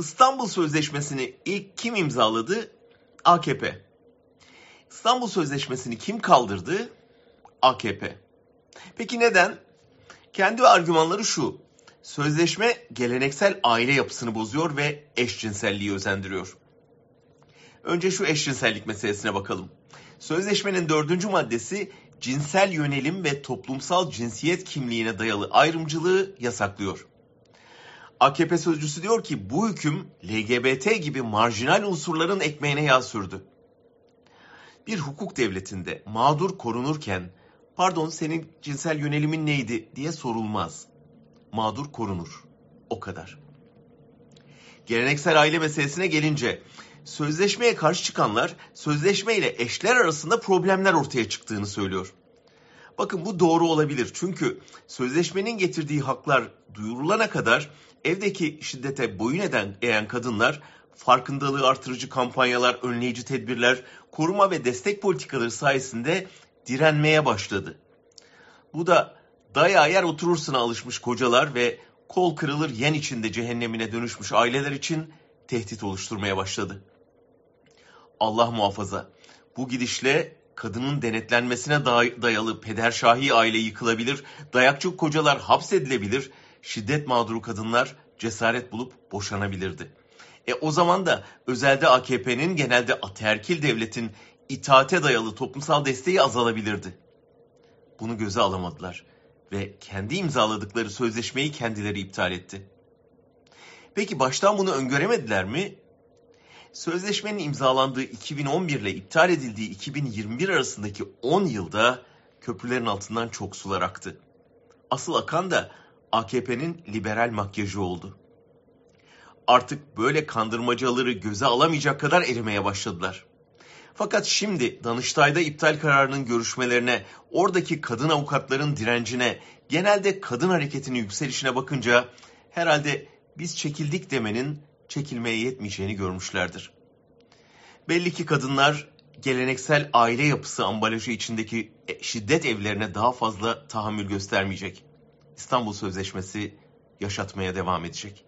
İstanbul Sözleşmesi'ni ilk kim imzaladı? AKP. İstanbul Sözleşmesi'ni kim kaldırdı? AKP. Peki neden? Kendi argümanları şu. Sözleşme geleneksel aile yapısını bozuyor ve eşcinselliği özendiriyor. Önce şu eşcinsellik meselesine bakalım. Sözleşmenin dördüncü maddesi cinsel yönelim ve toplumsal cinsiyet kimliğine dayalı ayrımcılığı yasaklıyor. AKP sözcüsü diyor ki bu hüküm LGBT gibi marjinal unsurların ekmeğine yağ sürdü. Bir hukuk devletinde mağdur korunurken pardon senin cinsel yönelimin neydi diye sorulmaz. Mağdur korunur. O kadar. Geleneksel aile meselesine gelince sözleşmeye karşı çıkanlar sözleşme ile eşler arasında problemler ortaya çıktığını söylüyor. Bakın bu doğru olabilir. Çünkü sözleşmenin getirdiği haklar duyurulana kadar evdeki şiddete boyun eden eğen kadınlar farkındalığı artırıcı kampanyalar, önleyici tedbirler, koruma ve destek politikaları sayesinde direnmeye başladı. Bu da daya yer oturursun alışmış kocalar ve kol kırılır yen içinde cehennemine dönüşmüş aileler için tehdit oluşturmaya başladı. Allah muhafaza. Bu gidişle kadının denetlenmesine dayalı pederşahi aile yıkılabilir, dayakçı kocalar hapsedilebilir, şiddet mağduru kadınlar cesaret bulup boşanabilirdi. E o zaman da özelde AKP'nin genelde aterkil devletin itaate dayalı toplumsal desteği azalabilirdi. Bunu göze alamadılar ve kendi imzaladıkları sözleşmeyi kendileri iptal etti. Peki baştan bunu öngöremediler mi? Sözleşmenin imzalandığı 2011 ile iptal edildiği 2021 arasındaki 10 yılda köprülerin altından çok sular aktı. Asıl akan da AKP'nin liberal makyajı oldu. Artık böyle kandırmacaları göze alamayacak kadar erimeye başladılar. Fakat şimdi Danıştay'da iptal kararının görüşmelerine, oradaki kadın avukatların direncine, genelde kadın hareketinin yükselişine bakınca herhalde biz çekildik demenin çekilmeye yetmeyeceğini görmüşlerdir. Belli ki kadınlar geleneksel aile yapısı ambalajı içindeki e, şiddet evlerine daha fazla tahammül göstermeyecek. İstanbul Sözleşmesi yaşatmaya devam edecek.